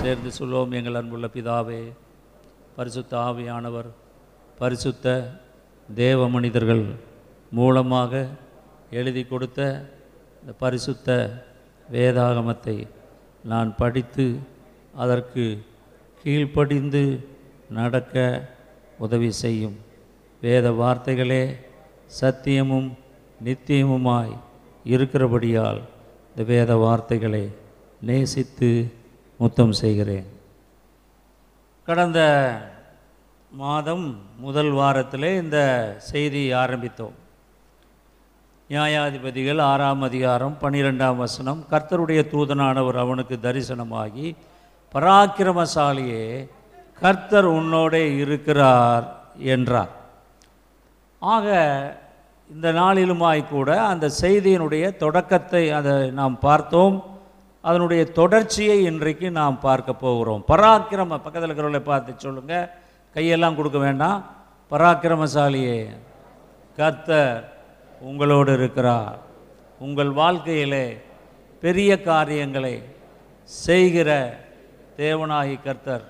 சேர்ந்து சொல்லுவோம் எங்கள் அன்புள்ள பிதாவே பரிசுத்த ஆவியானவர் பரிசுத்த தேவ மனிதர்கள் மூலமாக எழுதி கொடுத்த இந்த பரிசுத்த வேதாகமத்தை நான் படித்து அதற்கு கீழ்ப்படிந்து நடக்க உதவி செய்யும். வேத வார்த்தைகளே சத்தியமும் நித்தியமுமாய் இருக்கிறபடியால் இந்த வேத வார்த்தைகளை நேசித்து முத்தம் செய்கிறேன். கடந்த மாதம் முதல் வாரத்திலே இந்த செய்தி ஆரம்பித்தோம். நியாயாதிபதிகள் ஆறாம் அதிகாரம் பன்னிரெண்டாம் வசனம் கர்த்தருடைய தூதனானவர் அவனுக்கு தரிசனமாகி பராக்கிரமசாலியே கர்த்தர் உன்னோடே இருக்கிறார் என்றார். ஆக இந்த நாளிலுமாய் கூட அந்த செய்தியினுடைய தொடக்கத்தை அதை நாம் பார்த்தோம். அதனுடைய தொடர்ச்சியை இன்றைக்கு நாம் பார்க்க போகிறோம். பராக்கிரம பக்கத்தில் இருக்கிறவளை பார்த்து சொல்லுங்கள் கையெல்லாம் கொடுக்க வேண்டாம். பராக்கிரமசாலியே கத்தர் உங்களோடு இருக்கிறார். உங்கள் வாழ்க்கையிலே பெரிய காரியங்களை செய்கிற தேவனாகி கர்த்தர்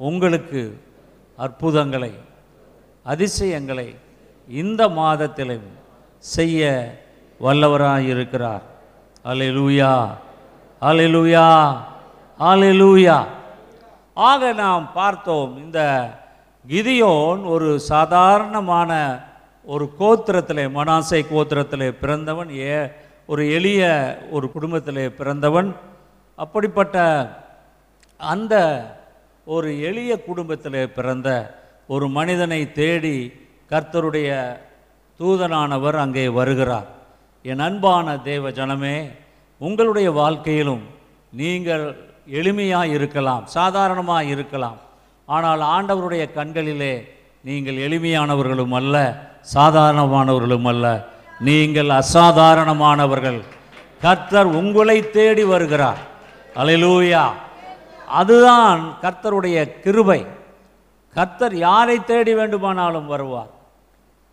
உங்களுக்கு அற்புதங்களை அதிசயங்களை இந்த மாதத்திலும் செய்ய வல்லவராக இருக்கிறார் அலையலூயா அலையலூயா அலையலூயா ஆக நாம் பார்த்தோம் இந்த கிதியோன் ஒரு சாதாரணமான ஒரு கோத்திரத்தில் மனாசை கோத்திரத்தில் பிறந்தவன் ஏ ஒரு எளிய ஒரு குடும்பத்தில் பிறந்தவன். அப்படிப்பட்ட அந்த ஒரு எளிய குடும்பத்தில் பிறந்த ஒரு மனிதனை தேடி கர்த்தருடைய தூதனானவர் அங்கே வருகிறார். என் அன்பான தேவ ஜனமே உங்களுடைய வாழ்க்கையிலும் நீங்கள் எளிமையாக இருக்கலாம் சாதாரணமாக இருக்கலாம். ஆனால் ஆண்டவருடைய கண்களிலே நீங்கள் எளிமையானவர்களும் அல்ல சாதாரணமானவர்களும் அல்ல. நீங்கள் அசாதாரணமானவர்கள். கர்த்தர் உங்களை தேடி வருகிறார். அலையிலூயா அதுதான் கர்த்தருடைய கிருபை. கர்த்தர் யாரை தேடி வேண்டுமானாலும் வருவார்.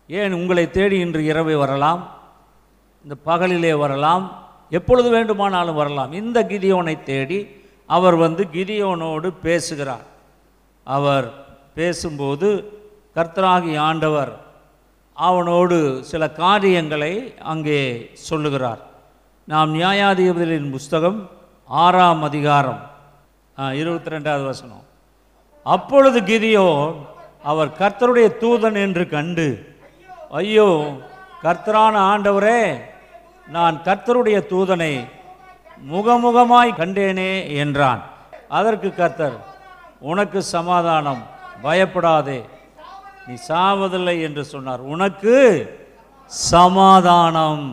ஏன் உங்களை தேடி இன்று இரவு வரலாம்? இந்த பகலிலே வரலாம். எப்பொழுது வேண்டுமானாலும் வரலாம். இந்த கிதியோனை தேடி அவர் வந்து கிதியோனோடு பேசுகிறார். அவர் பேசும்போது கர்த்தராகி ஆண்டவர் அவனோடு சில காரியங்களை அங்கே சொல்லுகிறார். நாம் நியாயாதிபதிகளின் புஸ்தகம் ஆறாம் அதிகாரம் இருபத்தி ரெண்டாவது வசனம். அப்பொழுது கிதியோன் அவர் கர்த்தருடைய தூதன் என்று கண்டு ஐயோ கர்த்தரான ஆண்டவரே நான் கர்த்தருடைய தூதனை முகமுகமாய் கண்டேனே என்றான். அதற்கு கர்த்தர் உனக்கு சமாதானம் பயப்படாதே. நீ சாவதில்லை என்று சொன்னார். உனக்கு சமாதானம்.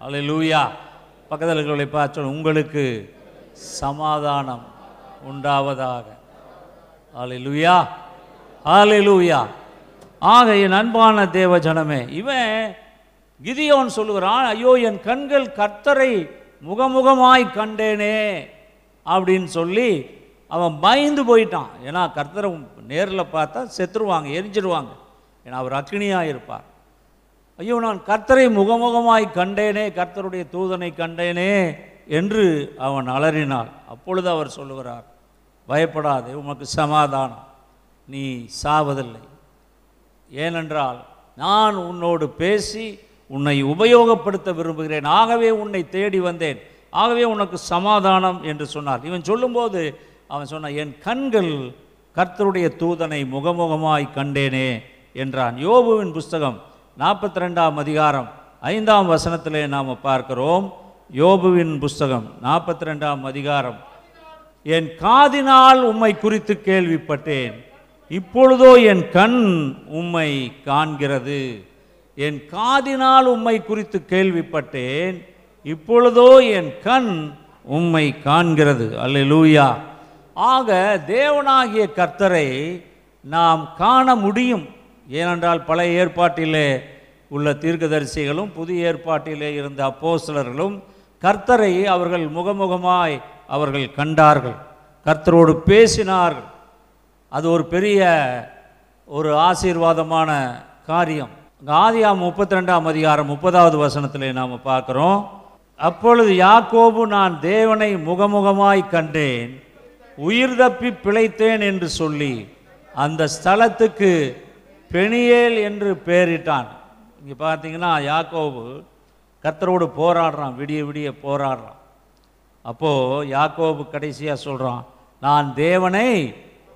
அல்லேலூயா பக்கத்தில் இருக்கிறவர்களை பார்த்து உங்களுக்கு சமாதானம் உண்டாவதாக. அல்லேலூயா லூயா ஆக என் அன்பான தேவ ஜனமே இவன் கிதியோன் சொல்லுகிறான் ஐயோ என் கண்கள் கர்த்தரை முகமுகமாய் கண்டேனே அப்படின்னு சொல்லி அவன் பயந்து போயிட்டான். ஏன்னா கர்த்தரை நேரில் பார்த்தா செத்துருவாங்க எரிஞ்சிருவாங்க. ஏன்னா அவர் அக்னியாக இருப்பார். ஐயோ நான் கர்த்தரை முகமுகமாய் கண்டேனே கர்த்தருடைய தூதனை கண்டேனே என்று அவன் அலறினான் அப்பொழுது அவர் சொல்லுகிறார் பயப்படாதே உமக்கு சமாதானம். நீ சாவதில்லை. ஏனென்றால் நான் உன்னோடு பேசி உன்னை உபயோகப்படுத்த விரும்புகிறேன். ஆகவே உன்னை தேடி வந்தேன். ஆகவே உனக்கு சமாதானம் என்று சொன்னார். இவன் சொல்லும்போது அவன் சொன்னான் என் கண்கள் கர்த்தருடைய தூதனை முகமுகமாய் கண்டேனே என்றான். யோபுவின் புஸ்தகம் நாற்பத்தி ரெண்டாம் அதிகாரம் ஐந்தாம் வசனத்திலே நாம் பார்க்கிறோம். யோபுவின் புஸ்தகம் நாற்பத்தி ரெண்டாம் அதிகாரம். என் காதினால் உம்மை குறித்து கேள்விப்பட்டேன். இப்பொழுதோ என் கண் உம்மை காண்கிறது. என் காதினால் உம்மை குறித்து கேள்விப்பட்டேன் இப்பொழுதோ என் கண் உம்மை காண்கிறது. அல்ல லூயா ஆக தேவனாகிய கர்த்தரை நாம் காண முடியும். ஏனென்றால் பழைய ஏற்பாட்டிலே உள்ள தீர்க்கதரிசிகளும் புதிய ஏற்பாட்டிலே இருந்த அப்போசலர்களும் கர்த்தரை அவர்கள் முகமுகமாய் அவர்கள் கண்டார்கள். கர்த்தரோடு பேசினார்கள். அது ஒரு பெரிய ஒரு ஆசீர்வாதமான காரியம். ஆதியா முப்பத்தி ரெண்டாம் அதிகாரம் முப்பதாவது வசனத்தில் நாம் பார்க்குறோம். அப்பொழுது யாக்கோபு நான் தேவனை முகமுகமாய் கண்டேன் உயிர் தப்பி பிழைத்தேன் என்று சொல்லி அந்த ஸ்தலத்துக்கு பெணியேல் என்று பெயரிட்டான். இங்கே பார்த்தீங்கன்னா யாக்கோபு கத்தரோடு போராடுறான் விடிய விடிய போராடுறான். அப்போது யாக்கோபு கடைசியாக சொல்கிறான் நான் தேவனை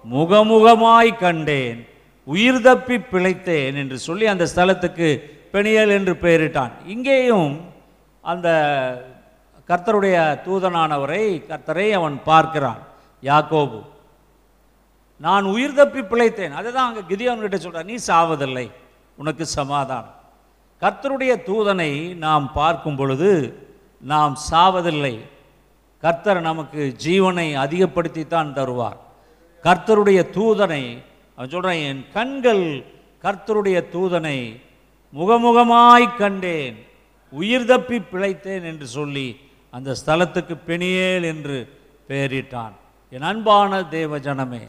முகமுகமாய் கண்டேன் உயிர் தப்பி பிழைத்தேன் என்று சொல்லி அந்த ஸ்தலத்துக்கு பெணியல் என்று பெயரிட்டான். இங்கேயும் அந்த கர்த்தருடைய தூதனானவரை கர்த்தரை அவன் பார்க்கிறான் யாக்கோபு. நான் உயிர் தப்பி பிழைத்தேன். அதுதான் அங்கே கிதியவன்கிட்ட சொல்கிறான் நீ சாவதில்லை உனக்கு சமாதானம். கர்த்தருடைய தூதனை நாம் பார்க்கும் பொழுது நாம் சாவதில்லை. கர்த்தர் நமக்கு ஜீவனை அதிகப்படுத்தித்தான் தருவார். கர்த்தருடைய தூதனை அவன் சொல்கிறான் என் கண்கள் கர்த்தருடைய தூதனை முகமுகமாய் கண்டேன் உயிர் தப்பி பிழைத்தேன் என்று சொல்லி அந்த ஸ்தலத்துக்கு பெணியேல் என்று பெயரிட்டான். என் அன்பான தேவ ஜனமே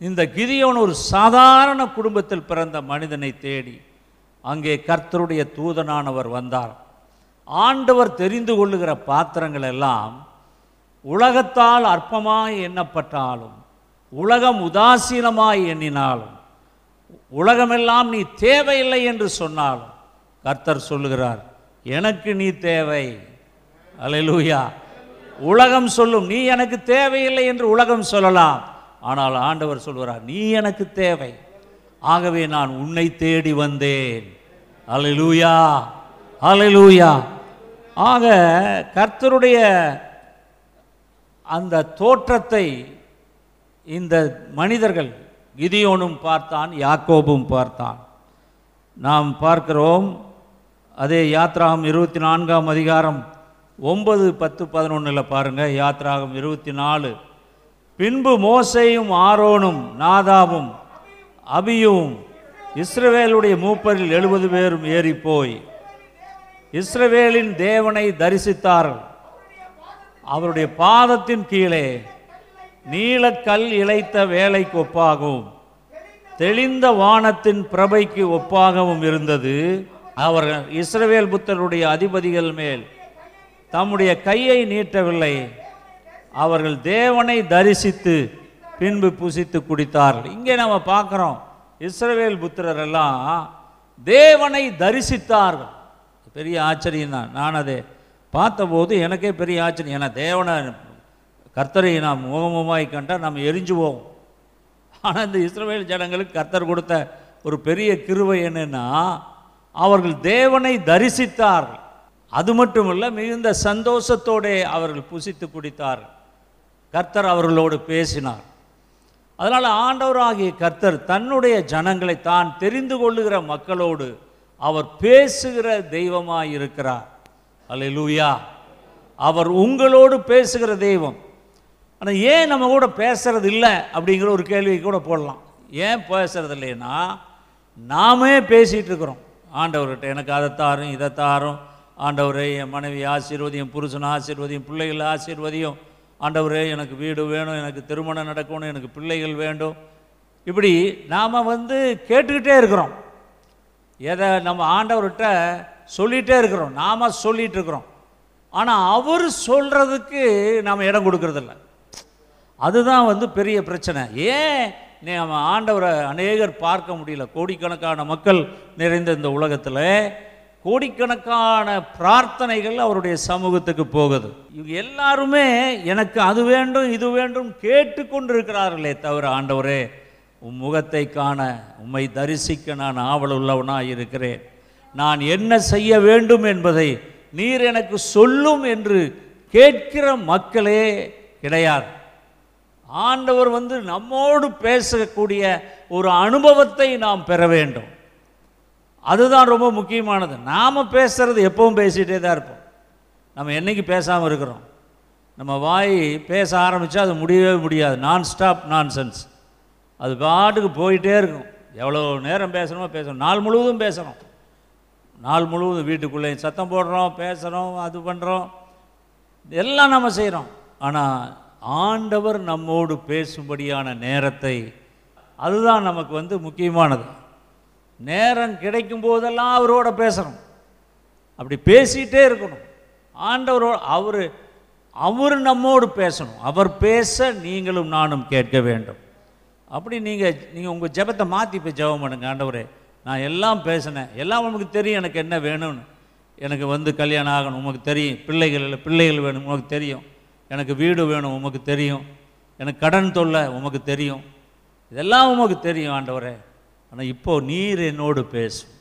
இந்த கிதியோன் ஒரு சாதாரண குடும்பத்தில் பிறந்த மனிதனை தேடி அங்கே கர்த்தருடைய தூதனானவர் வந்தார். ஆண்டவர் தெரிந்து கொள்ளுகிற பாத்திரங்கள் எல்லாம் உலகத்தால் அற்பமாய் எண்ணப்பட்டாலும் உலகம் உதாசீனமாய் எண்ணினாலும் உலகமெல்லாம் நீ தேவையில்லை என்று சொன்னாலும் கர்த்தர் சொல்லுகிறார் எனக்கு நீ தேவை. அலையலூயா உலகம் சொல்லும் நீ எனக்கு தேவையில்லை என்று உலகம் சொல்லலாம். ஆனால் ஆண்டவர் சொல்கிறார் நீ எனக்கு தேவை. ஆகவே நான் உன்னை தேடி வந்தேன். அலையலூயா அலையலூயா ஆக கர்த்தருடைய அந்த தோற்றத்தை இந்த மனிதர்கள் கிதியோனும் பார்த்தான் யாக்கோபும் பார்த்தான். நாம் பார்க்கிறோம் அதே யாத்ராகம் இருபத்தி நான்காம் அதிகாரம் ஒன்பது பத்து பதினொன்றில் பாருங்கள் யாத்ராகம் இருபத்தி நாலு பின்பு மோசையும் ஆரோனும் நாதாவும் அபியும் இஸ்ரவேலுடைய மூப்பரில் எழுபது பேரும் ஏறி போய் இஸ்ரவேலின் தேவனை தரிசித்தார்கள். அவருடைய பாதத்தின் கீழே நீலக்கல் இழைத்த வேலைக்கு ஒப்பாகவும் தெளிந்த வானத்தின் பிரபைக்கு ஒப்பாகவும் இருந்தது. அவர்கள் இஸ்ரவேல் புத்தருடைய அதிபதிகள் மேல் தம்முடைய கையை நீட்டவில்லை. அவர்கள் தேவனை தரிசித்து பின்பு புசித்து குடித்தார்கள். இங்கே நம்ம பார்க்குறோம் இஸ்ரவேல் புத்திரரெல்லாம் தேவனை தரிசித்தார்கள். பெரிய ஆச்சரியம் தான். நான் அதை பார்த்தபோது எனக்கே பெரிய ஆச்சரியம். ஏன்னா தேவனை கர்த்தரை நாம் முகமுகமாய் கண்டால் நம்ம எரிஞ்சு போவோம் ஆனால் இந்த இஸ்ரவேல் ஜனங்களுக்கு கர்த்தர் கொடுத்த ஒரு பெரிய கிருவை என்னென்னா அவர்கள் தேவனை தரிசித்தார்கள். அது மட்டுமல்ல மிகுந்த சந்தோஷத்தோடே அவர்கள் புசித்து குடித்தார்கள். கர்த்தர் அவர்களோடு பேசினார். அதனால் ஆண்டவராகிய கர்த்தர் தன்னுடைய ஜனங்களை தான் தெரிந்து கொள்ளுகிற மக்களோடு அவர் பேசுகிற தெய்வமாக இருக்கிறார். அல்லேலூயா அவர் உங்களோடு பேசுகிற தெய்வம். ஆனால் ஏன் நம்ம கூட பேசுறது இல்லை அப்படிங்கிற ஒரு கேள்வி கூட போடலாம். ஏன் பேசுறது இல்லைன்னா நாமே பேசிகிட்டு இருக்கிறோம் ஆண்டவர்கிட்ட எனக்கு அதை தாரும் இதை தாரும். ஆண்டவரே என் மனைவி ஆசீர்வதியும் புருஷன் ஆசீர்வதியும் பிள்ளைகள் ஆசீர்வதியும். ஆண்டவரே எனக்கு வீடு வேணும் எனக்கு திருமணம் நடக்கணும் எனக்கு பிள்ளைகள் வேண்டும். இப்படி நாம் வந்து கேட்டுக்கிட்டே இருக்கிறோம். எதை நம்ம ஆண்டவர்கிட்ட சொல்லிகிட்டே இருக்கிறோம். நாம் சொல்லிகிட்டு இருக்கிறோம் ஆனால் அவர் சொல்கிறதுக்கு நாம் இடம் கொடுக்கறதில்ல. அதுதான் வந்து பெரிய பிரச்சனை. ஏன் நம்ம ஆண்டவரை அநேகர் பார்க்க முடியல? கோடிக்கணக்கான மக்கள் நிறைந்த இந்த உலகத்தில் கோடிக்கணக்கான பிரார்த்தனைகள் அவருடைய சமூகத்துக்கு போகுது. இவங்க எல்லாருமே எனக்கு அது வேண்டும் இது வேண்டும் கேட்டுக்கொண்டிருக்கிறார்களே தவிர ஆண்டவரே உம் முகத்தை காண உம்மை தரிசிக்க நான் ஆவல் உள்ளவனாக இருக்கிறேன். நான் என்ன செய்ய வேண்டும் என்பதை நீர் எனக்கு சொல்லும் என்று கேட்கிற மக்களே கிடையாது. ஆண்டவர் வந்து நம்மோடு பேசக்கூடிய ஒரு அனுபவத்தை நாம் பெற வேண்டும். அதுதான் ரொம்ப முக்கியமானது. நாம் பேசுகிறது எப்பவும் பேசிகிட்டே தான் இருப்போம். நம்ம என்னைக்கு பேசாமல் இருக்கிறோம்? நம்ம வாய் பேச ஆரம்பித்தா அது முடியவே முடியாது. நான் ஸ்டாப் நான் சென்ஸ் அது பாட்டுக்கு போயிட்டே இருக்கும். எவ்வளோ நேரம் பேசணுமோ பேசணும். நாள் முழுவதும் பேசுகிறோம் நாள் முழுவதும் வீட்டுக்குள்ளே சத்தம் போடுறோம் பேசுகிறோம் அது பண்ணுறோம் எல்லாம் நம்ம செய்கிறோம் ஆனால் ஆண்டவர் நம்மோடு பேசும்படியான நேரத்தை அதுதான் நமக்கு வந்து முக்கியமானது. நேரம் கிடைக்கும் போதெல்லாம் அவரோட பேசணும். அப்படி பேசிகிட்டே இருக்கணும். ஆண்டவரோடு அவர் அவர் நம்மோடு பேசணும். அவர் பேச நீங்களும் நானும் கேட்க வேண்டும். அப்படி நீங்கள் நீங்கள் உங்கள் ஜெபத்தை மாற்றி போய் ஜெபம் பண்ணுங்க. ஆண்டவரே நான் எல்லாம் பேசினேன். எல்லாம் உனக்கு தெரியும். எனக்கு என்ன வேணும்னு. எனக்கு வந்து கல்யாணம் ஆகணும். உமக்கு தெரியும். பிள்ளைகள் இல்லை பிள்ளைகள் வேணும். உனக்கு தெரியும். எனக்கு வீடு வேணும் உமக்கு தெரியும். எனக்கு கடன் தொல்லை உமக்கு தெரியும். இதெல்லாம் உமக்கு தெரியும் ஆண்டவரே. ஆனால் இப்போது நீர் என்னோடு பேசும்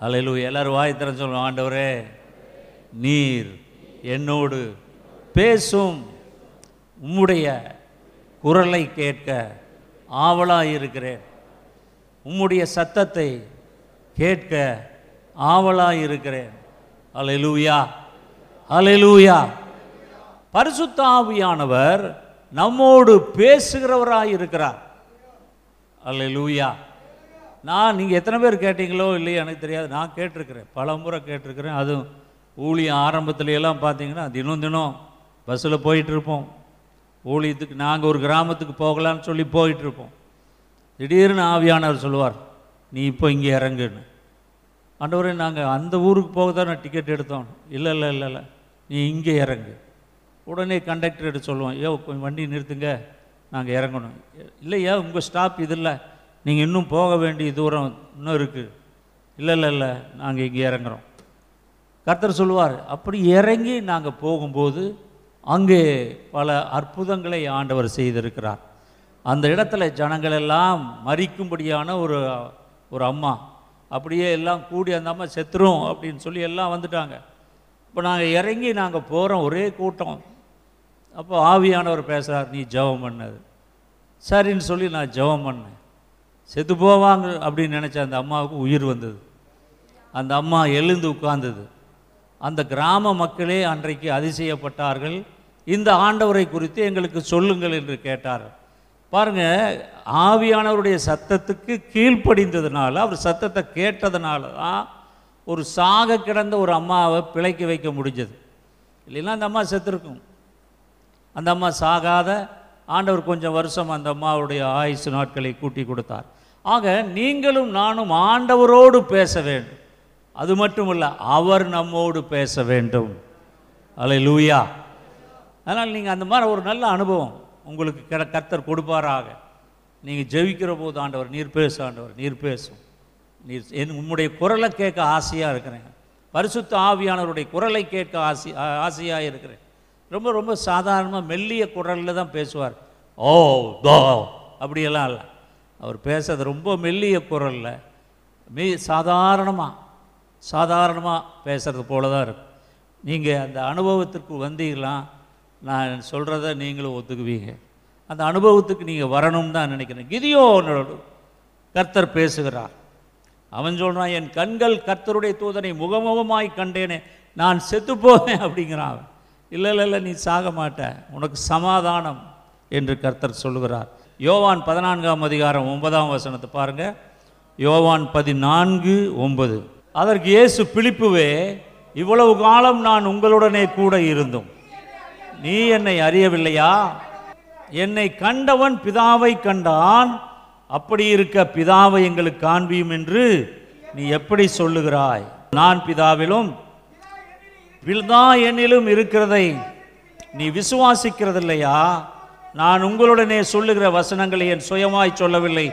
அலையிலு எல்லாரும் வாய் திறன் சொல்லுவோம் ஆண்டவரே நீர் என்னோடு பேசும். உம்முடைய குரலை கேட்க ஆவலாக இருக்கிறேன். உம்முடைய சத்தத்தை கேட்க ஆவலாக இருக்கிறேன். அலையிலூயா அலையிலூயா பரிசுத்தாவியானவர் நம்மோடு பேசுகிறவராக இருக்கிறார். அல்லேலூயா. நான் நீங்கள் எத்தனை பேர் கேட்டீங்களோ இல்லையோ எனக்கு தெரியாது. நான் கேட்டிருக்கிறேன். பல முறை கேட்டிருக்கிறேன். அதுவும் ஊழியம் ஆரம்பத்துலையெல்லாம் பார்த்தீங்கன்னா தினம் தினம் பஸ்ஸில் போயிட்டுருப்போம். ஊழியத்துக்கு நாங்கள் ஒரு கிராமத்துக்கு போகலான்னு சொல்லி போயிட்டுருப்போம். திடீர்னு ஆவியானவர் சொல்லுவார் நீ இப்போ இங்கே இறங்குன்னு. ஆண்டவரே நாங்கள் அந்த ஊருக்கு போக தான் நான் டிக்கெட் எடுத்தோம். இல்லை இல்லை இல்லை இல்லை. நீ இங்கே இறங்கு. உடனே கண்டக்டர் எடுத்து சொல்லுவோம் ஏ கொஞ்சம் வண்டி நிறுத்துங்க நாங்கள் இறங்கணும். இல்லையா உங்கள் ஸ்டாப் இது இல்லை. நீங்கள் இன்னும் போக வேண்டிய தூரம் இன்னும் இருக்குது இல்லை இல்லை இல்லை நாங்கள் இங்கே இறங்குறோம். கர்த்தர் சொல்லுவார் அப்படி இறங்கி நாங்கள் போகும்போது அங்கே பல அற்புதங்களை ஆண்டவர் செய்திருக்கிறார். அந்த இடத்துல ஜனங்கள் எல்லாம் மறிக்கும்படியான ஒரு ஒரு அம்மா. அப்படியே எல்லாம் கூடி அந்த அம்மா செத்துரும் அப்படின்னு சொல்லி எல்லாம் வந்துட்டாங்க. இப்போ நாங்கள் இறங்கி நாங்கள் போகிறோம் ஒரே கூட்டம். அப்போ ஆவியானவர் பேசுகிறார் நீ ஜெபம் பண்ணது சரின்னு சொல்லி நான் ஜெபம் பண்ணேன். செத்து போவாங்க அப்படின்னு நினச்ச அந்த அம்மாவுக்கு உயிர் வந்தது. அந்த அம்மா எழுந்து உட்கார்ந்தது. அந்த கிராம மக்களே அன்றைக்கு அதிசயப்பட்டார்கள். இந்த ஆண்டவரை குறித்து எங்களுக்கு சொல்லுங்கள் என்று கேட்டார்கள் பாருங்கள் ஆவியானவருடைய சத்தத்துக்கு கீழ்ப்படிந்ததுனால அவர் சத்தத்தை கேட்டதுனால தான் ஒரு சாக கிடந்த ஒரு அம்மாவை பிழைக்க வைக்க முடிஞ்சது. இல்லைன்னா அந்த அம்மா செத்துருக்கும். அந்த அம்மா சாகாத ஆண்டவர் கொஞ்சம் வருஷம் அந்த அம்மாவுடைய ஆயுசு நாட்களை கூட்டி கொடுத்தார். ஆக நீங்களும் நானும் ஆண்டவரோடு பேச வேண்டும். அது மட்டும் இல்லை அவர் நம்மோடு பேச வேண்டும். அலை லூயா அதனால் நீங்கள் அந்த மாதிரி ஒரு நல்ல அனுபவம் உங்களுக்கு கிட கர்த்தர் கொடுப்பாராக. நீங்கள் ஜெயிக்கிற போது ஆண்டவர் நீர் பேசு ஆண்டவர் நீர் பேசும் நீர் என் உம்முடைய குரலை கேட்க ஆசையாக இருக்கிறேன். பரிசுத்த ஆவியானவருடைய குரலை கேட்க ஆசை ஆசையாக இருக்கிறேன். ரொம்ப ரொம்ப சாதாரணமாக மெல்லிய குரலில் தான் பேசுவார். ஓ தோ. அப்படியெல்லாம் இல்லை. அவர் பேசுறது ரொம்ப மெல்லிய குரலில். மெ சாதாரணமாக சாதாரணமாக பேசுகிறது போல தான் இருக்கும் நீங்கள் அந்த அனுபவத்திற்கு வந்தீங்களா நான் சொல்கிறத நீங்களும் ஒத்துக்குவீங்க. அந்த அனுபவத்துக்கு நீங்கள் வரணும்னு தான் நினைக்கிறேன். கிதியோனோடு கர்த்தர் பேசுகிறார். அவன் சொல்கிறான் என் கண்கள் கர்த்தருடைய தூதனை முகமுகமாய் கண்டேனே நான் செத்து போவேன் அப்படிங்கிறான் அவன். இல்லை இல்லை இல்லை நீ சாக மாட்ட. உனக்கு சமாதானம் என்று கர்த்தர் சொல்லுகிறார். யோவான் பதினான்காம் அதிகாரம் ஒன்பதாம் வசனத்தை பாருங்க. யோவான் பதினான்கு ஒன்பது. அதற்கு இயேசு பிழிப்புவே இவ்வளவு காலம் நான் உங்களுடனே கூட இருந்தும். நீ என்னை அறியவில்லையா? என்னை கண்டவன் பிதாவை கண்டான். அப்படி இருக்க பிதாவை எங்களுக்கு காண்பியும் என்று நீ எப்படி சொல்லுகிறாய்? நான் பிதாவிலும் பிதா என்னிலும் இருக்கிறதை நீ விசுவாசிக்கிறதில்லையா? நான் உங்களுடனே சொல்லுகிற வசனங்களை என் சுயமாய் சொல்லவில்லை.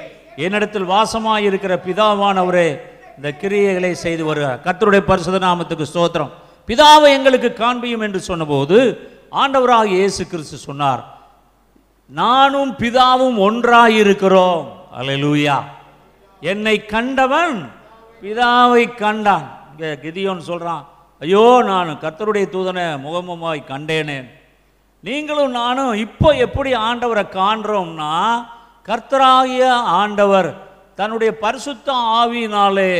என்னிடத்தில் வாசமாய் இருக்கிற பிதாவானவரே இந்த கிரியைகளை செய்து வருகிறார் கத்தருடைய பரிசுத நாமத்துக்கு ஸ்தோத்திரம். பிதாவை எங்களுக்கு காண்பியும் என்று சொன்னபோது ஆண்டவராக இயேசு கிறிஸ்து சொன்னார் நானும் பிதாவும் ஒன்றாயிருக்கிறோம். அலலூயா என்னை கண்டவன் பிதாவை கண்டான். இங்கே கிதியோன் சொல்றான் ஐயோ நான் கர்த்தருடைய தூதனை முகமுமாய் கண்டேனேன் நீங்களும் நானும் இப்போ எப்படி ஆண்டவரை காண்றோம்னா கர்த்தராகிய ஆண்டவர் தன்னுடைய பரிசுத்த ஆவியினாலே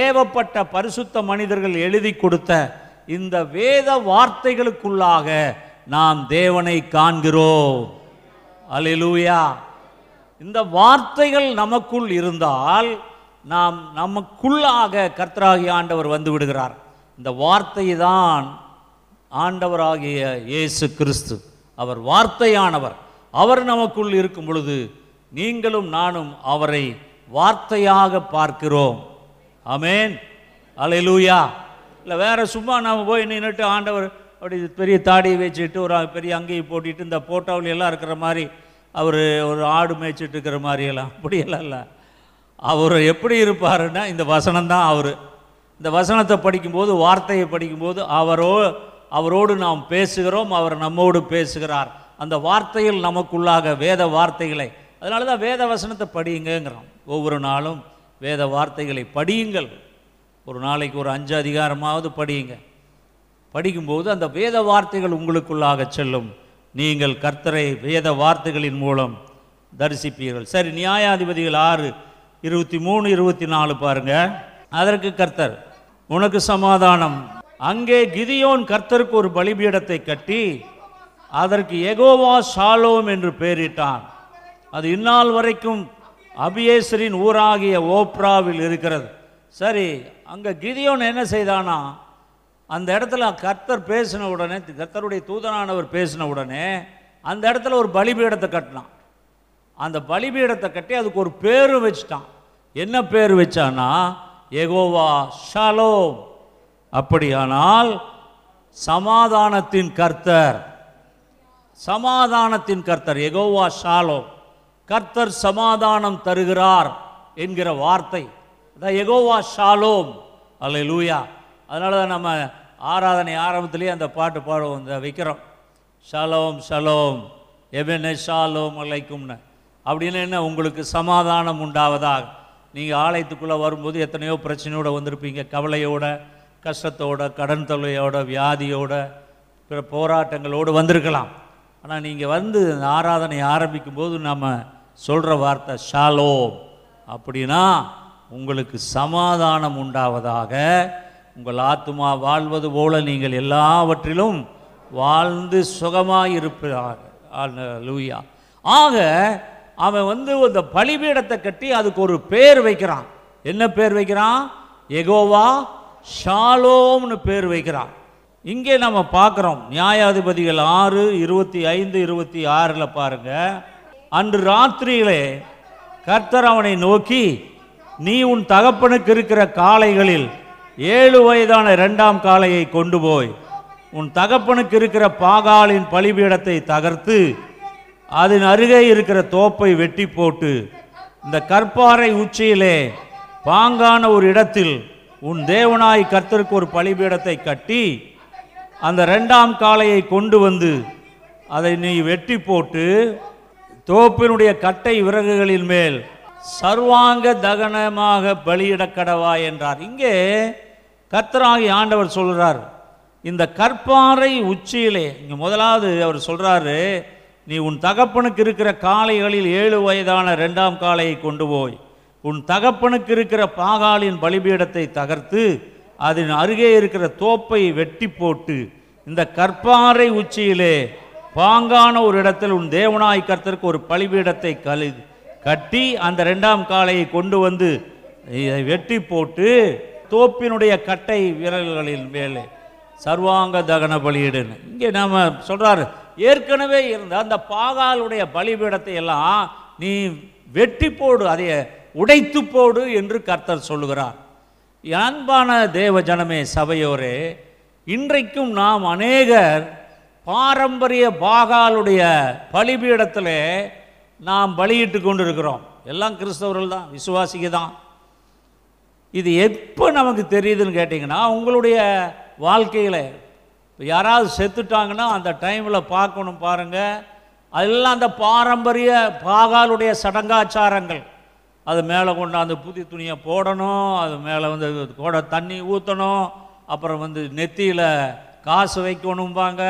ஏவப்பட்ட பரிசுத்த மனிதர்கள் எழுதி கொடுத்த இந்த வேத வார்த்தைகளுக்குள்ளாக நாம் தேவனை காண்கிறோம். அலிலூயா இந்த வார்த்தைகள் நமக்குள் இருந்தால் நாம் நமக்குள்ளாக கர்த்தராகி ஆண்டவர் வந்து விடுகிறார். இந்த வார்த்தை தான் ஆண்டவராகிய இயேசு கிறிஸ்து. அவர் வார்த்தையானவர். அவர் நமக்குள் இருக்கும் பொழுது நீங்களும் நானும் அவரை வார்த்தையாக பார்க்கிறோம். அமேன் அலையலூயா இல்லை வேற சும்மா நாம் போய் நின்றுட்டு ஆண்டவர் அப்படி பெரிய தாடியை வச்சுட்டு ஒரு பெரிய அங்கேயை போட்டுட்டு இந்த போட்டோவில் எல்லாம் இருக்கிற மாதிரி அவர் ஒரு ஆடு மேய்ச்சிட்டு இருக்கிற மாதிரியெல்லாம் அப்படியெல்லாம் இல்லை. அவர் எப்படி இருப்பாருன்னா இந்த வசனம் தான் அவர். இந்த வசனத்தை படிக்கும்போது வார்த்தையை படிக்கும்போது அவரோ அவரோடு நாம் பேசுகிறோம் அவர் நம்மோடு பேசுகிறார். அந்த வார்த்தையில் நமக்குள்ளாக வேத வார்த்தைகளை அதனால தான் வேத வசனத்தை படியுங்கிறோம் ஒவ்வொரு நாளும் வேத வார்த்தைகளை படியுங்கள். ஒரு நாளைக்கு ஒரு அஞ்சு அதிகாரமாவது படியுங்க. படிக்கும்போது அந்த வேத வார்த்தைகள் உங்களுக்குள்ளாக செல்லும். நீங்கள் கர்த்தரை வேத வார்த்தைகளின் மூலம் தரிசிப்பீர்கள். சரி நியாயாதிபதிகள் ஆறு இருபத்தி மூணு இருபத்தி நாலு பாருங்கள் அதற்கு கர்த்தர் உனக்கு சமாதானம். அங்கே கிதியோன் கர்த்தருக்கு ஒரு பலிபீடத்தை கட்டி அதற்கு எகோவா ஷாலோம் என்று பெயரிட்டான். அது இந்நாள் வரைக்கும் அபியேசரின் ஊராகிய ஓப்ராவில் இருக்கிறது. சரி அங்கே கிதியோன் என்ன செய்தானா? அந்த இடத்துல கர்த்தர் பேசின உடனே கர்த்தருடைய தூதனானவர் பேசின உடனே அந்த இடத்துல ஒரு பலிபீடத்தை கட்டினான். அந்த பலிபீடத்தை கட்டி அதுக்கு ஒரு பேர் வச்சிட்டான். என்ன பேர் வச்சான்னா எகோவா ஷாலோம். அப்படியானால் சமாதானத்தின் கர்த்தர். சமாதானத்தின் கர்த்தர் எகோவா ஷாலோம். கர்த்தர் சமாதானம் தருகிறார் என்கிற வார்த்தை. அதான் எகோவா ஷாலோம். அல்ல லூயா அதனால தான் நம்ம ஆராதனை ஆரம்பத்திலேயே அந்த பாட்டு பாடுவோம் இந்த வைக்கிறோம் ஷலோம் ஷலோம். எவனே ஷாலோம் அலைக்கும்னு. அப்படின்னு என்ன? உங்களுக்கு சமாதானம் உண்டாவதாக. நீங்கள் ஆலயத்துக்குள்ளே வரும்போது எத்தனையோ பிரச்சனையோட வந்திருப்பீங்க. கவலையோட கஷ்டத்தோட கடன் தொல்லையோட வியாதியோட பிற போராட்டங்களோடு வந்திருக்கலாம். ஆனால் நீங்கள் வந்து ஆராதனை ஆரம்பிக்கும் போது நம்ம சொல்கிற வார்த்தை ஷாலோம். அப்படின்னா உங்களுக்கு சமாதானம் உண்டாவதாக உங்கள் ஆத்துமா வாழ்வது போல நீங்கள் எல்லாவற்றிலும் வாழ்ந்து சுகமாக இருப்பதாக லூயா ஆக அவன் வந்து அந்த பலிபீடத்தை கட்டி அதுக்கு ஒரு பேர் வைக்கிறான். என்ன பேர் வைக்கிறான்? எகோவா ஷாலோம்னு பேர் வைக்கிறான். இங்கே நம்ம பார்க்குறோம். நியாயாதிபதிகள் ஆறு இருபத்தி ஐந்து இருபத்தி ஆறில் பாருங்க. அன்று ராத்திரியிலே கர்த்தர் அவனை நோக்கி நீ உன் தகப்பனுக்கு இருக்கிற காளைகளில் ஏழு வயதான இரண்டாம் காளையை கொண்டு போய் உன் தகப்பனுக்கு இருக்கிற பாகாலின் பலிபீடத்தை தகர்த்து அதன் அருகே இருக்கிற தோப்பை வெட்டி போட்டு இந்த கற்பாறை உச்சியிலே பாங்கான ஒரு இடத்தில் உன் தேவனாய் கர்த்தருக்கு ஒரு பலிபீடத்தை கட்டி அந்த ரெண்டாம் காளையை கொண்டு வந்து அதை நீ வெட்டி போட்டு தோப்பினுடைய கட்டை விறகுகளின் மேல் சர்வாங்க தகனமாக பலியிடக்கடவா என்றார். இங்கே கர்த்தராகி ஆண்டவர் சொல்கிறார் இந்த கற்பாறை உச்சியிலே இங்கே முதலாவது அவர் சொல்கிறாரு நீ உன் தகப்பனுக்கு இருக்கிற காளைகளில் ஏழு வயதான ரெண்டாம் காளையை கொண்டு போய் உன் தகப்பனுக்கு இருக்கிற பாகாலின் பலிபீடத்தை தகர்த்து அதன் அருகே இருக்கிற தோப்பை வெட்டி போட்டு இந்த கற்பாறை உச்சியிலே பாங்கான ஒரு இடத்தில் உன் தேவனாய் கர்த்தருக்கு ஒரு பலிபீடத்தை கழி கட்டி அந்த ரெண்டாம் காளையை கொண்டு வந்து இதை வெட்டி போட்டு தோப்பினுடைய கட்டை விரல்களின் மேலே சர்வாங்க தகன பலியிடுன்னு. இங்கே நாம் சொல்கிறாரு ஏற்கனவே இருந்த அந்த பாகாலுடைய பலிபீடத்தை எல்லாம் நீ வெட்டி போடு அதை உடைத்து போடு என்று கர்த்தர் சொல்லுகிறார். அன்பான தேவ ஜனமே சபையோரே இன்றைக்கும் நாம் அநேகர் பாரம்பரிய பாகாலுடைய பலிபீடத்தில் நாம் பலியிட்டு கொண்டிருக்கிறோம். எல்லாம் கிறிஸ்தவர்கள் தான் விசுவாசிக தான். இது எப்போ நமக்கு தெரியுதுன்னு கேட்டிங்கன்னா உங்களுடைய வாழ்க்கையில் யாராவது செத்துட்டாங்கன்னா அந்த டைமில் பார்க்கணும் பாருங்கள் அதெல்லாம் அந்த பாரம்பரிய பாகாலுடைய சடங்காச்சாரங்கள். அது மேலே கொண்டாந்து புது துணியை போடணும் அது மேலே வந்து கூட தண்ணி ஊற்றணும் அப்புறம் வந்து நெத்தியில் காசு வைக்கணும்பாங்க.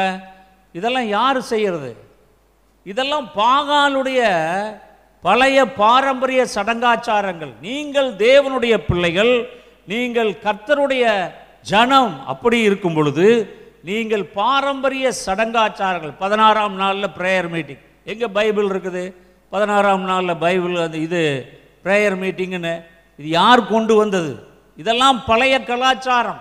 இதெல்லாம் யார் செய்கிறது இதெல்லாம் பாகாலுடைய பழைய பாரம்பரிய சடங்காச்சாரங்கள். நீங்கள் தேவனுடைய பிள்ளைகள் நீங்கள் கர்த்தருடைய ஜனம். அப்படி இருக்கும் பொழுது நீங்கள் பாரம்பரிய சடங்காச்சாரங்கள். பதினாறாம் நாளில் ப்ரேயர் மீட்டிங் எங்கே பைபிள் இருக்குது? பதினாறாம் நாளில் பைபிள் அந்த இது ப்ரேயர் மீட்டிங்குன்னு இது யார் கொண்டு வந்தது? இதெல்லாம் பழைய கலாச்சாரம்.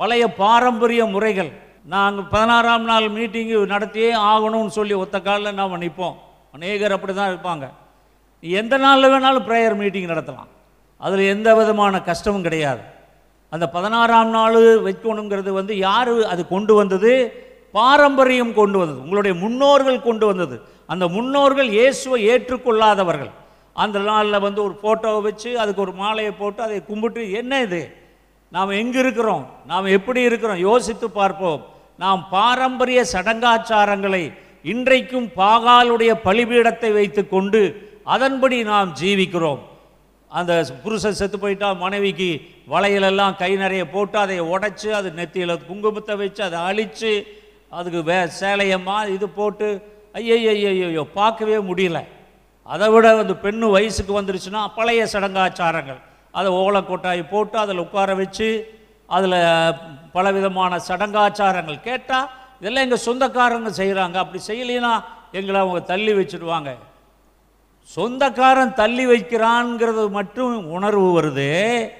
பழைய பாரம்பரிய முறைகள். நாங்கள் பதினாறாம் நாள் மீட்டிங்கு நடத்தியே ஆகணும்னு சொல்லி ஒத்த காலில் நாம் நிற்போம் அநேகர் அப்படி தான் இருப்பாங்க எந்த நாளில் வேணாலும் ப்ரேயர் மீட்டிங் நடத்தலாம். அதில் எந்த விதமான கஷ்டமும் கிடையாது. அந்த பதினாறாம் நாள் வைக்கணுங்கிறது வந்து யார் அது கொண்டு வந்தது? பாரம்பரியம் கொண்டு வந்தது. உங்களுடைய முன்னோர்கள் கொண்டு வந்தது. அந்த முன்னோர்கள் இயேசுவை ஏற்றுக்கொள்ளாதவர்கள். அந்த நாளில் வந்து ஒரு ஃபோட்டோவை வச்சு அதுக்கு ஒரு மாலையை போட்டு அதை கும்பிட்டு என்ன இது? நாம் எங்கே இருக்கிறோம்? நாம் எப்படி இருக்கிறோம்? யோசித்து பார்ப்போம். நாம் பாரம்பரிய சடங்காச்சாரங்களை இன்றைக்கும் பாகாலுடைய பலிபீடத்தை வைத்துக்கொண்டு அதன்படி நாம் ஜீவிக்கிறோம். அந்த புருஷன் செத்து போயிட்டா மனைவிக்கு வளையலெல்லாம் கை நிறைய போட்டு அதை உடைச்சி அது நெத்தியில் குங்குமத்தை வச்சு அதை அழித்து அதுக்கு வே சேலையம்மா இது போட்டு ஐயையோ பார்க்கவே முடியல. அதை விட அந்த பெண்ணு வயசுக்கு வந்துருச்சுன்னா பழைய சடங்காச்சாரங்கள். அதை ஓலைக்கொட்டாய் போட்டு அதில் உட்கார வச்சு அதில் பலவிதமான சடங்காச்சாரங்கள் கேட்டால் இதெல்லாம் எங்கள் சொந்தக்காரங்க செய்கிறாங்க அப்படி செய்யலைன்னா எங்களை அவங்க தள்ளி வச்சுடுவாங்க. சொந்தக்காரன் தள்ளி வைக்கிறான்ங்கிறது மட்டும் உணர்வு வருது.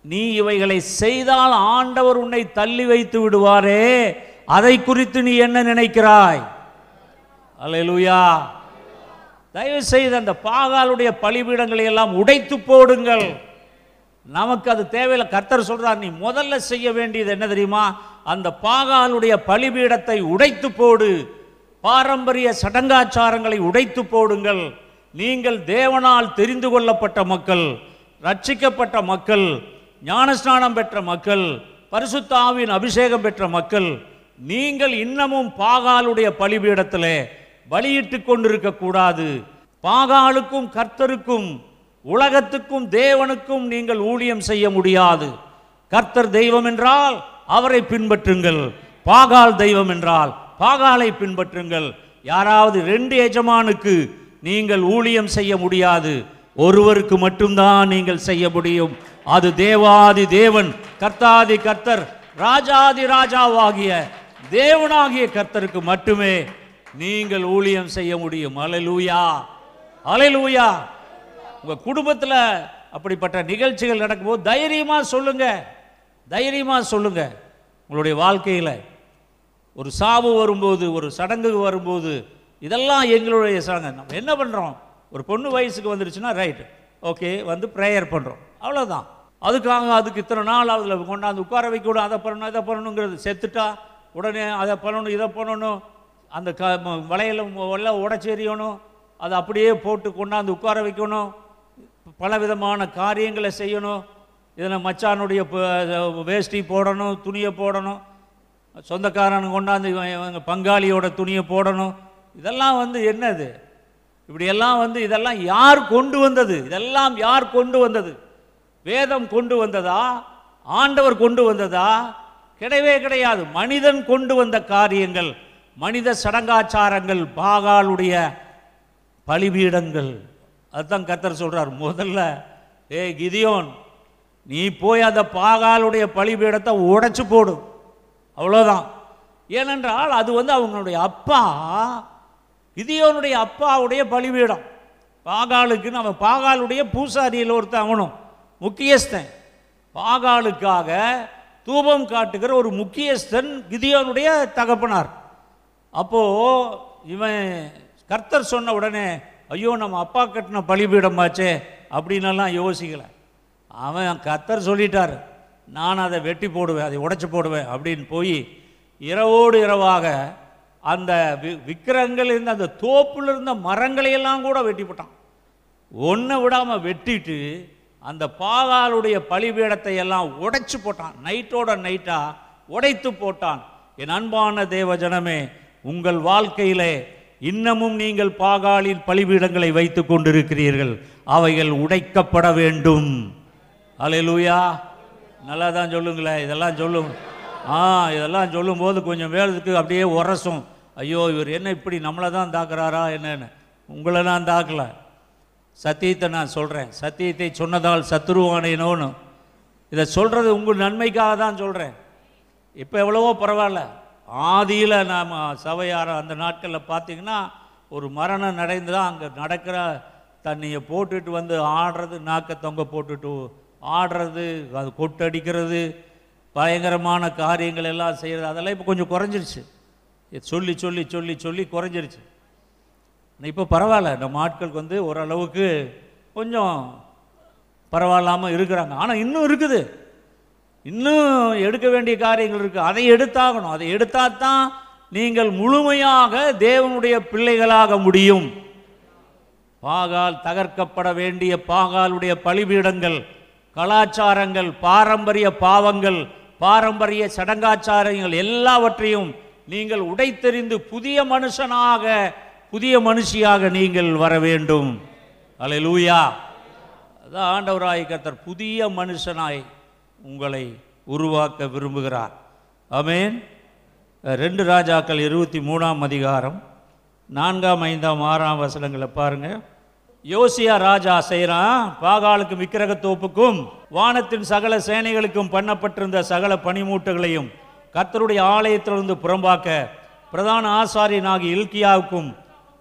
நீ இவைகளை செய்தால் ஆண்டவர் உன்னை தள்ளி வைத்து விடுவாரே. அதை குறித்து நீ என்ன நினைக்கிறாய்? அலையலூயா தயவு செய்து அந்த பாகாலுடைய பலிபீடங்களை எல்லாம் உடைத்து போடுங்கள். நமக்கு அது தேவையில்லை. கர்த்தர் சொல்றார் நீ முதல்ல செய்ய வேண்டியது என்ன தெரியுமா? அந்த பாகாலுடைய பலிபீடத்தை உடைத்து போடு. பாரம்பரிய சடங்காச்சாரங்களை உடைத்து போடுங்கள். நீங்கள் தேவனால் தெரிந்து கொள்ளப்பட்ட மக்கள் ரட்சிக்கப்பட்ட மக்கள் ஞானஸ்நானம் பெற்ற மக்கள் பரிசுத்தாவின் அபிஷேகம் பெற்ற மக்கள் நீங்கள் இன்னமும் பாகாலுடைய பலிபீடத்தில் பலியிட்டு கொண்டிருக்க கூடாது. பாகாலுக்கும் கர்த்தருக்கும் உலகத்துக்கும் தேவனுக்கும் நீங்கள் ஊழியம் செய்ய முடியாது. கர்த்தர் தெய்வம் என்றால் அவரை பின்பற்றுங்கள். பாகால் தெய்வம் என்றால் பாகாலை பின்பற்றுங்கள். யாராவது ரெண்டு எஜமானுக்கு நீங்கள் ஊழியம் செய்ய முடியாது. ஒருவருக்கு மட்டும்தான் நீங்கள் செய்ய முடியும். அது தேவாதி தேவன் கர்த்தாதி கர்த்தர் ராஜாதி ராஜாவாகிய தேவனாகிய கர்த்தருக்கு மட்டுமே நீங்கள் ஊழியம் செய்ய முடியும். அலைலூயா. அலைலூயா. உங்கள் குடும்பத்தில் அப்படிப்பட்ட நிகழ்ச்சிகள் நடக்கும்போது தைரியமாக சொல்லுங்க. தைரியமாக சொல்லுங்க. உங்களுடைய வாழ்க்கையில் ஒரு சாவு வரும்போது ஒரு சடங்கு வரும்போது இதெல்லாம் எங்களுடைய சாங்க நம்ம என்ன பண்ணுறோம் ஒரு பொண்ணு வயசுக்கு வந்துருச்சுன்னா ரைட் ஓகே வந்து ப்ரேயர் பண்ணுறோம் அவ்வளோதான் அதுக்காக அதுக்கு இத்தனை நாள் அதில் கொண்டாந்து உட்கார வைக்கணும் அதை பண்ணணும் இதை பண்ணணுங்கிறது. செத்துட்டா உடனே அதை பண்ணணும் இதை பண்ணணும். அந்த க ம- வளையல எல்லாம் உடச்செறியணும் அதை அப்படியே போட்டு கொண்டாந்து உட்கார வைக்கணும். பல விதமான காரியங்களை செய்யணும். இதில் மச்சானுடைய வேஷ்டி போடணும் துணியை போடணும். சொந்தக்காரன் கொண்டாந்து பங்காளியோட துணியை போடணும். இதெல்லாம் வந்து என்னது? இப்படியெல்லாம் வந்து இதெல்லாம் யார் கொண்டு வந்தது? இதெல்லாம் யார் கொண்டு வந்தது? வேதம் கொண்டு வந்ததா? ஆண்டவர் கொண்டு வந்ததா? கிடையவே கிடையாது. மனிதன் கொண்டு வந்த காரியங்கள் மனித சடங்காச்சாரங்கள் பாகாலுடைய பலிபீடங்கள். அதுதான் கர்த்தர் சொல்கிறார் முதல்ல ஏய் கிதியோன் நீ போய் அந்த பாகாலுடைய பலிபீடத்தை உடைச்சு போடும் அவ்வளோதான் ஏனென்றால் அது வந்து அவங்களுடைய அப்பா கிதியோனுடைய அப்பாவுடைய பலிபீடம். பாகாலுக்கு நம்ம பாகாலுடைய பூசாரியில் ஒருத்தன் அவனும் முக்கியஸ்தன். பாகாலுக்காக தூபம் காட்டுகிற ஒரு முக்கியஸ்தன் கிதியோனுடைய தகப்பனார். அப்போது இவன் கர்த்தர் சொன்ன உடனே ஐயோ நம்ம அப்பா கட்டின பலிபீடமாச்சே அப்படின்னலாம் யோசிக்கலை. அவன் கர்த்தர் சொல்லிட்டார் நான் அதை வெட்டி போடுவேன் அதை உடைச்சி போடுவேன் அப்படின்னு போய் இரவோடு இரவாக அந்த வி- விக்கிரகங்கள் இருந்த அந்த தோப்பில் இருந்த மரங்களையெல்லாம் கூட வெட்டி போட்டான். ஒன்றை விடாமல் வெட்டிட்டு அந்த பாகாலுடைய பழிபீடத்தை எல்லாம் உடைச்சு போட்டான். நைட்டோட நைட்டாக உடைத்து போட்டான். என் அன்பான தேவ ஜனமே உங்கள் வாழ்க்கையிலே இன்னமும் நீங்கள் பாகாலின் பழிபீடங்களை வைத்து கொண்டிருக்கிறீர்கள். அவைகள் உடைக்கப்பட வேண்டும். அலையலூயா நல்லா தான் சொல்லுங்களேன் இதெல்லாம் சொல்லும் ஆ இதெல்லாம் சொல்லும்போது கொஞ்சம் வேலுக்கு அப்படியே உரசும். ஐயோ இவர் என்ன இப்படி நம்மளை தான் தாக்குறாரா என்னன்னு? உங்களை நான் தாக்கல. சத்தியத்தை நான் சொல்கிறேன் சத்தியத்தை சொன்னதால் சத்துருவானேனோன்னு இதை சொல்கிறது உங்கள் நன்மைக்காக தான் சொல்கிறேன் இப்போ எவ்வளவோ பரவாயில்ல. ஆதியில் நாம் சபையார அந்த நாட்களில் பார்த்தீங்கன்னா ஒரு மரணம் நடைந்து தான் அங்கே நடக்கிற தண்ணியை போட்டுட்டு வந்து ஆடுறது நாக்க தொங்க போட்டுட்டு ஆடுறது அது கொட்டடிக்கிறது பயங்கரமான காரியங்கள் எல்லாம் செய்கிறது அதெல்லாம் இப்போ கொஞ்சம் குறைஞ்சிருச்சு. சொல்லி சொல்லி சொல்லி சொல்லி குறைஞ்சிருச்சு. இப்போ பரவாயில்ல. நம்ம ஆட்களுக்கு வந்து ஓரளவுக்கு கொஞ்சம் பரவாயில்லாமல் இருக்கிறாங்க. ஆனால் இன்னும் இருக்குது. இன்னும் எடுக்க வேண்டிய காரியங்கள் இருக்குது அதை எடுத்தாகணும். அதை எடுத்தால் தான் நீங்கள் முழுமையாக தேவனுடைய பிள்ளைகளாக முடியும். பாகால் தகர்க்கப்பட வேண்டிய பாகாலுடைய பலிபீடங்கள் கலாச்சாரங்கள் பாரம்பரிய பாவங்கள் பாரம்பரிய சடங்காச்சாரங்கள் எல்லாவற்றையும் நீங்கள் உடைத்தெறிந்து புதிய மனுஷனாக புதிய மனுஷியாக நீங்கள் வர வேண்டும். அல்லேலூயா அதான் ஆண்டவராய் கர்த்தர் புதிய மனுஷனாய் உங்களை உருவாக்க விரும்புகிறார். அமேன் ரெண்டு ராஜாக்கள் இருபத்தி மூணாம் அதிகாரம் நான்காம் ஐந்தாம் ஆறாம் வசனங்களை பாருங்க. யோசியா ராஜா செய்கிறான் பாகாலுக்கும் விக்கிரகத்தோப்புக்கும் வானத்தின் சகல சேனைகளுக்கும் பண்ணப்பட்டிருந்த சகல பனிமூட்டுகளையும் கர்த்தருடைய ஆலயத்திலிருந்து புறம்பாக்க பிரதான ஆசாரியனாகிய இல்கியாவுக்கும்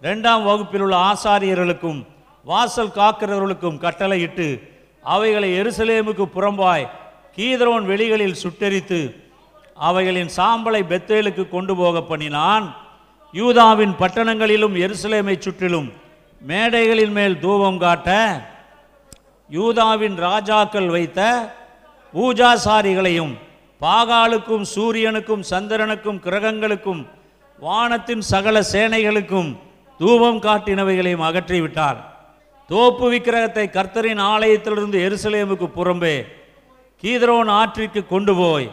இரண்டாம் வகுப்பில் உள்ள ஆசாரியர்களுக்கும் வாசல் காக்கிறவர்களுக்கும் கட்டளையிட்டு அவைகளை எருசலேமுக்கு புறம்பாய் கீதரோன் வெளிகளில் சுட்டெரித்து அவைகளின் சாம்பலை பெத்தேலுக்கு கொண்டு போக பண்ணினான். யூதாவின் பட்டணங்களிலும் எருசலேமை சுற்றிலும் மேடைகளின் மேல் தூபம் காட்ட யூதாவின் ராஜாக்கள் வைத்த பூஜாசாரிகளையும் பாகாலுக்கும் சூரியனுக்கும் சந்திரனுக்கும் கிரகங்களுக்கும் வானத்தின் சகல சேனைகளுக்கும் தூபம் காட்டினவைகளையும் அகற்றிவிட்டார். தோப்பு விக்கிரகத்தை கர்த்தரின் ஆலயத்திலிருந்து எருசலேமுக்கு புறம்பே கீதரோன் ஆற்றிற்கு கொண்டு போய்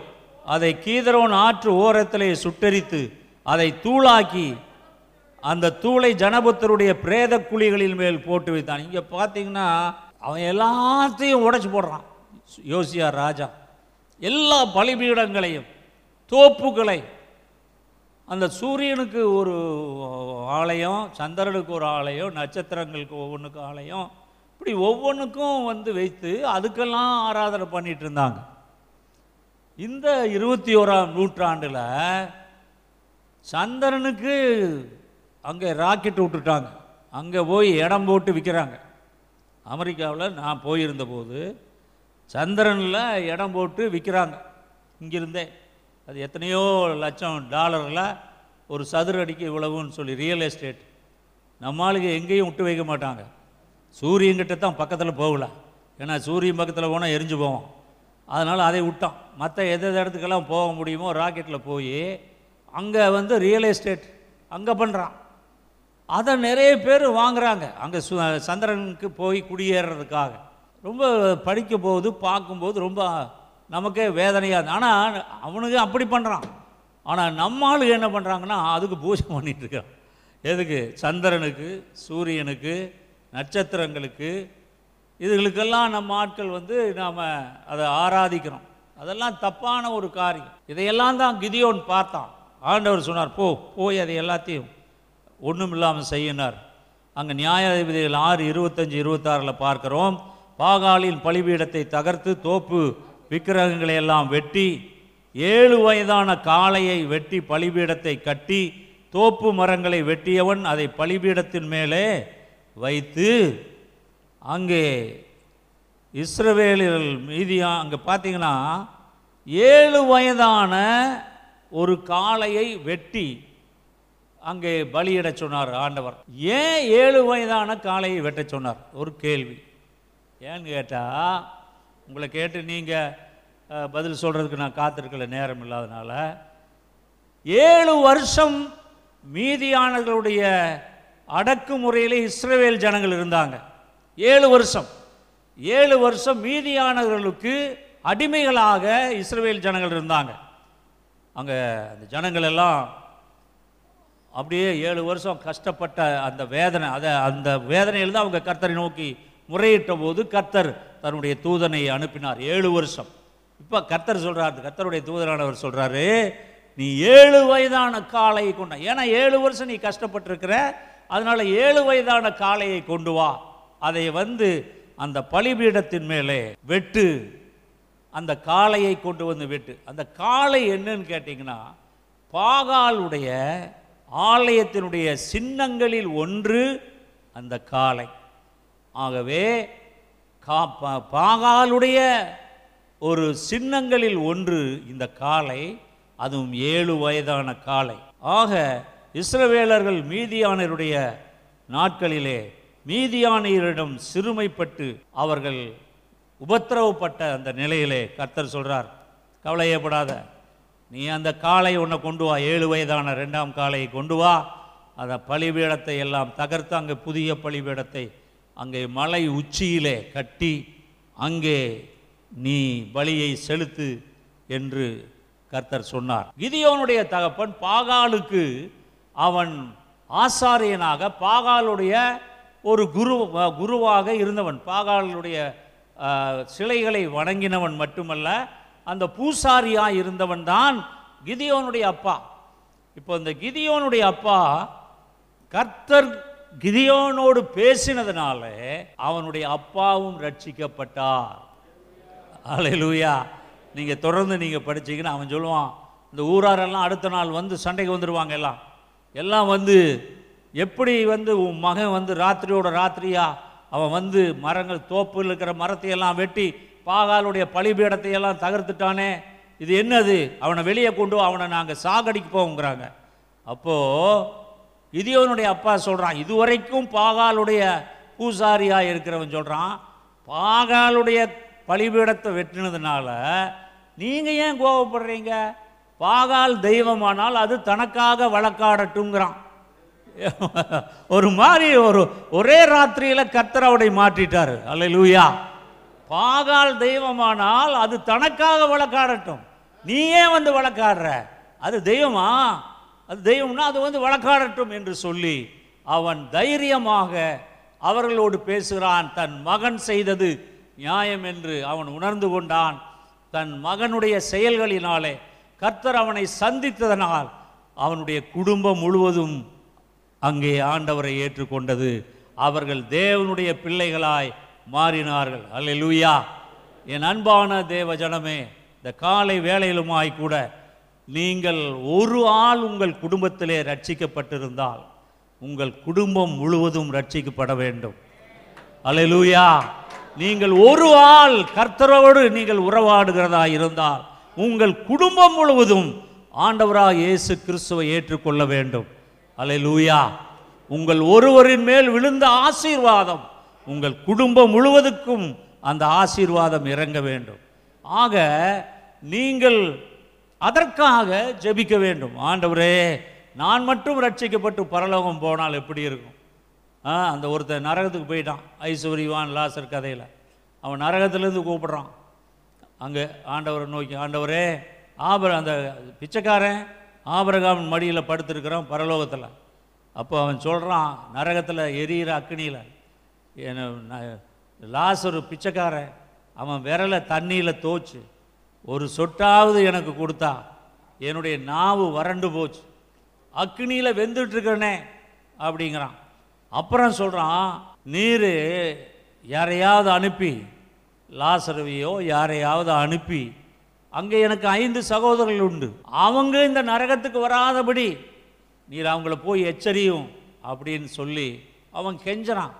அதை கீதரோன் ஆற்று ஓரத்திலே சுட்டரித்து அதை தூளாக்கி அந்த தூளை ஜனபுத்தருடைய பிரேத குழிகளின் மேல் போட்டு வைத்தான். இங்கே பார்த்தீங்கன்னா அவன் எல்லாத்தையும் உடைச்சி போடுறான். யோசியா ராஜா. எல்லா பலிபீடங்களையும் தோப்புகளை. அந்த சூரியனுக்கு ஒரு ஆலயம் சந்திரனுக்கு ஒரு ஆலயம் நட்சத்திரங்களுக்கு ஒவ்வொன்றுக்கும் ஆலயம். இப்படி ஒவ்வொன்றுக்கும் வந்து வைத்து அதுக்கெல்லாம் ஆராதனை பண்ணிட்டு இருந்தாங்க. இந்த இருபத்தி ஓராம் நூற்றாண்டில் சந்திரனுக்கு அங்கே ராக்கெட் விட்டுட்டாங்க. அங்கே போய் இடம் போட்டு விற்கிறாங்க அமெரிக்காவில் நான் போயிருந்த போது சந்திரனில் இடம் போட்டு விற்கிறாங்க இங்கிருந்தே. அது எத்தனையோ லட்சம் டாலரில் ஒரு சதுர அடிக்கு இவ்வளவுன்னு சொல்லி ரியல் எஸ்டேட் நம்ம எங்கேயும் விட்டு வைக்க மாட்டாங்க. சூரியன்கிட்ட தான் பக்கத்தில் போகல. ஏன்னா சூரியன் பக்கத்தில் போனால் எரிஞ்சு போவோம். அதனால் அதை விட்டோம். மற்ற எது எது இடத்துக்கெல்லாம் போக முடியுமோ ராக்கெட்டில் போய் அங்கே வந்து ரியல் எஸ்டேட் அங்கே பண்ணுறான் அதை நிறைய பேர் வாங்குறாங்க. அங்கே சு சந்திரனுக்கு போய் குடியேறதுக்காக. ரொம்ப படிக்கும் போது பார்க்கும்போது ரொம்ப நமக்கே வேதனையாக ஆனால் அவனுக்கு அப்படி பண்ணுறான் ஆனால் நம்ம என்ன பண்ணுறாங்கன்னா அதுக்கு பூஜை பண்ணிட்டு எதுக்கு? சந்திரனுக்கு சூரியனுக்கு நட்சத்திரங்களுக்கு. இதுகளுக்கெல்லாம் நம்ம ஆட்கள் வந்து நாம் அதை ஆராதிக்கிறோம். அதெல்லாம் தப்பான ஒரு காரியம். இதையெல்லாம் தான் கிதியோன் பார்த்தான். ஆண்டவர் சொன்னார் போ போய் அதை எல்லாத்தையும் ஒன்றும் இல்லாமல் செய்யினார். அங்கே நியாயாதிபதிகள் ஆறு இருபத்தஞ்சி இருபத்தாறில் பார்க்குறோம். பாகாலின் பலிபீடத்தை தகர்த்து தோப்பு விக்கிரகங்களை எல்லாம் வெட்டி ஏழு வயதான காளையை வெட்டி பலிபீடத்தை கட்டி தோப்பு மரங்களை வெட்டியவன் அதை பலிபீடத்தின் மேலே வைத்து அங்கே இஸ்ரவேலில் மீதியா அங்கே பார்த்தீங்கன்னா ஏழு வயதான ஒரு காளையை வெட்டி அங்கே பலியிட சொன்னார் ஆண்டவர். ஏன் ஏழு வயதான காளையை வெட்ட சொன்னார்? ஒரு கேள்வி. ஏன்னு கேட்டால் உங்களை கேட்டு நீங்கள் பதில் சொல்கிறதுக்கு நான் காத்திருக்கல நேரம் இல்லாதனால. ஏழு வருஷம் மீதியானவர்களுடைய அடக்குமுறையிலே இஸ்ரேல் ஜனங்கள் இருந்தாங்க. ஏழு வருஷம். ஏழு வருஷம் மீதியானவர்களுக்கு அடிமைகளாக இஸ்ரேல் ஜனங்கள் இருந்தாங்க. அங்கே அந்த ஜனங்கள் எல்லாம் அப்படியே ஏழு வருஷம் கஷ்டப்பட்ட அந்த வேதனை அதை அந்த வேதனையில் தான் அவங்க கர்த்தரை நோக்கி முறையிட்ட போது கர்த்தர் தன்னுடைய தூதனை அனுப்பினார். ஏழு வருஷம். இப்போ கர்த்தர் சொல்கிறார் கர்த்தருடைய தூதரானவர் சொல்கிறாரு நீ ஏழு வயதான காளையை கொண்ட ஏன்னா ஏழு வருஷம் நீ கஷ்டப்பட்டிருக்கிற அதனால ஏழு வயதான காளையை கொண்டு வா. அதை வந்து அந்த பலிபீடத்தின் மேலே வெட்டு. அந்த காளையை கொண்டு வந்து வெட்டு. அந்த காளை என்னன்னு கேட்டிங்கன்னா பாகாலுடைய ஆலயத்தினுடைய சின்னங்களில் ஒன்று அந்த காளை. ஆகவே கா பா- பாகாலுடைய ஒரு சின்னங்களில் ஒன்று இந்த காளை அதுவும் ஏழு வயதான காளை. ஆக இஸ்ரவேலர்கள் மீதியானருடைய நாட்களிலே மீதியானியரிடம் சிறுமைப்பட்டு அவர்கள் உபத்திரவப்பட்ட அந்த நிலையிலே கர்த்தர் சொல்கிறார் கவலையப்படாத. நீ அந்த காளை உன்னை கொண்டு வா ஏழு வயதான ரெண்டாம் காளையை கொண்டு வா. அதை பலிபீடத்தை எல்லாம் தகர்த்து அங்கே புதிய பலிபீடத்தை அங்கே மலை உச்சியிலே கட்டி அங்கே நீ பலியை செலுத்து என்று கர்த்தர் சொன்னார். கிதியோனுடைய தகப்பன் பாகாலுக்கு அவன் ஆசாரியனாக பாகாலுடைய ஒரு குரு குருவாக இருந்தவன். பாகாலுடைய சிலைகளை வணங்கினவன் மட்டுமல்ல அந்த பூசாரியாக இருந்தவன் தான் கிதியோனுடைய அப்பா. இப்போ இந்த கிதியோனுடைய அப்பா கர்த்தர் கிதியோனோடு பேசினதுனால அவனுடைய அப்பாவும் ரட்சிக்கப்பட்டார். அலையலூயா நீங்கள் தொடர்ந்து நீங்கள் படிச்சீங்கன்னா அவன் சொல்லுவான் இந்த ஊராரெல்லாம் அடுத்த நாள் வந்து சண்டைக்கு வந்துடுவாங்க எல்லாம். எல்லாம் வந்து எப்படி வந்து உன் மகன் வந்து ராத்திரியோட ராத்திரியா? அவன் வந்து மரங்கள் தோப்பில் இருக்கிற மரத்தையெல்லாம் வெட்டி பாகாலுடைய பலிபீடத்தையெல்லாம் தகர்த்துட்டானே. இது என்னது? அவனை வெளியே கொண்டு அவனை நாங்கள் சாகடிக்கு போங்கிறாங்க அப்போது கிதியோனுடைய அப்பா சொல்கிறான் இதுவரைக்கும் பாகாலுடைய பூசாரியாக இருக்கிறவன் சொல்கிறான் பாகாலுடைய பலிபீடத்தை வெட்டினதுனால நீங்கள் ஏன் கோவப்படுறீங்க? பாகால் தெய்வமானால் அது தனக்காக வழக்காடட்டுங்கிறான் ஒரு மாதிரி ஒரு ஒரே ராத்திரியில் கத்தரவடை மாற்றிட்டார். அல்ல லூயா பாகால் தெய்வமானால் அது தனக்காக வழக்காடட்டும். நீ ஏன் வந்து வழக்காடுற? அது தெய்வமா? அது தெய்வம்னா அது வந்து வழக்காடட்டும் என்று சொல்லி அவன் தைரியமாக அவர்களோடு பேசுகிறான் தன் மகன் செய்தது நியாயம் என்று அவன் உணர்ந்து கொண்டான். தன் மகனுடைய செயல்களினாலே கர்த்தர் அவனை சந்தித்ததனால் அவனுடைய குடும்பம் முழுவதும் அங்கே ஆண்டவரை ஏற்றுக்கொண்டது. அவர்கள் தேவனுடைய பிள்ளைகளாய் மாறினார்கள். அல்ல லூயா என் அன்பான தேவ ஜனமே இந்த காலை வேலையிலுமாய் கூட நீங்கள் ஒரு ஆள் உங்கள் குடும்பத்திலே ரட்சிக்கப்பட்டிருந்தால் உங்கள் குடும்பம் முழுவதும் ரட்சிக்கப்பட வேண்டும். அலையலூயா நீங்கள் ஒரு ஆள் கர்த்தரோடு நீங்கள் உறவாடுகிறதா இருந்தால் உங்கள் குடும்பம் முழுவதும் ஆண்டவராக இயேசு கிறிஸ்துவை ஏற்றுக்கொள்ள வேண்டும். அலையலூயா உங்கள் ஒருவரின் மேல் விழுந்த ஆசீர்வாதம் உங்கள் குடும்பம் முழுவதுக்கும் அந்த ஆசீர்வாதம் இறங்க வேண்டும். ஆக நீங்கள் அதற்காக ஜெபிக்க வேண்டும். ஆண்டவரே நான் மட்டும் ரட்சிக்கப்பட்டு பரலோகம் போனால் எப்படி இருக்கும்? ஆ அந்த ஒருத்தன் நரகத்துக்கு போயிட்டான். ஐஸ்வர்யவான் லாசர் கதையில். அவன் நரகத்துலேருந்து கூப்பிட்றான். அங்கே ஆண்டவரை நோக்கி ஆண்டவரே ஆபர அந்த பிச்சைக்காரன் ஆபரகாமன் மடியில் படுத்திருக்கிறான் பரலோகத்தில். அப்போ அவன் சொல்கிறான் நரகத்தில் எரியிற அக்னியில். என்ன லாசரு பிச்சைக்காரன் அவன் விரலை தண்ணியில் தோச்சு. ஒரு சொட்டாவது எனக்கு கொடுத்தா என்னுடைய நாவு வறண்டு போச்சு. அக்னியில் வெந்துட்டுருக்கனே அப்படிங்கிறான். அப்புறம் சொல்கிறான் நீர் யாரையாவது அனுப்பி லாசரவியோ யாரையாவது அனுப்பி அங்கே எனக்கு ஐந்து சகோதரர்கள் உண்டு. அவங்க இந்த நரகத்துக்கு வராதபடி நீர் அவங்கள போய் எச்சரியும் அப்படின்னு சொல்லி அவன் கெஞ்சறான்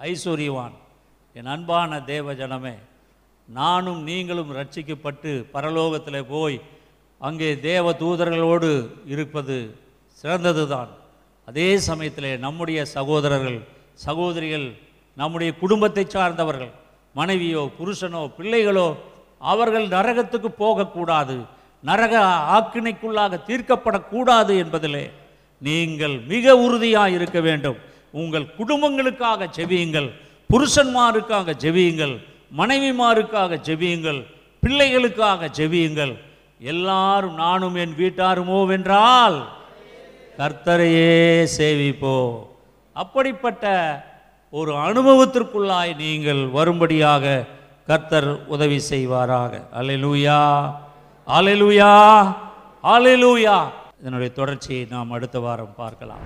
ஐஸ்வர்யவான். என் அன்பான தேவ ஜனமே நானும் நீங்களும் ரட்சிக்கப்பட்டு பரலோகத்தில் போய் அங்கே தேவ தூதர்களோடு இருப்பது சிறந்ததுதான். அதே சமயத்தில் நம்முடைய சகோதரர்கள் சகோதரிகள் நம்முடைய குடும்பத்தை சார்ந்தவர்கள் மனைவியோ புருஷனோ பிள்ளைகளோ அவர்கள் நரகத்துக்கு போகக்கூடாது நரக ஆக்கினைக்குள்ளாக தீர்க்கப்படக்கூடாது என்பதிலே நீங்கள் மிக உறுதியாக இருக்க வேண்டும். உங்கள் குடும்பங்களுக்காக ஜெபியுங்கள் புருஷன்மாருக்காக ஜெபியுங்கள் மனைவிமாருக்காக ஜெபியுங்கள் பிள்ளைகளுக்காக ஜெபியுங்கள். எல்லாரும் நானும் என் வீட்டாருமோ வென்றால் கர்த்தரையே சேவிப்போ அப்படிப்பட்ட ஒரு அனுபவத்திற்குள்ளாய் நீங்கள் வரும்படியாக கர்த்தர் உதவி செய்வாராக. அல்லேலூயா அல்லேலூயா அல்லேலூயா. இதனுடைய தொடர்ச்சியை நாம் அடுத்த வாரம் பார்க்கலாம்.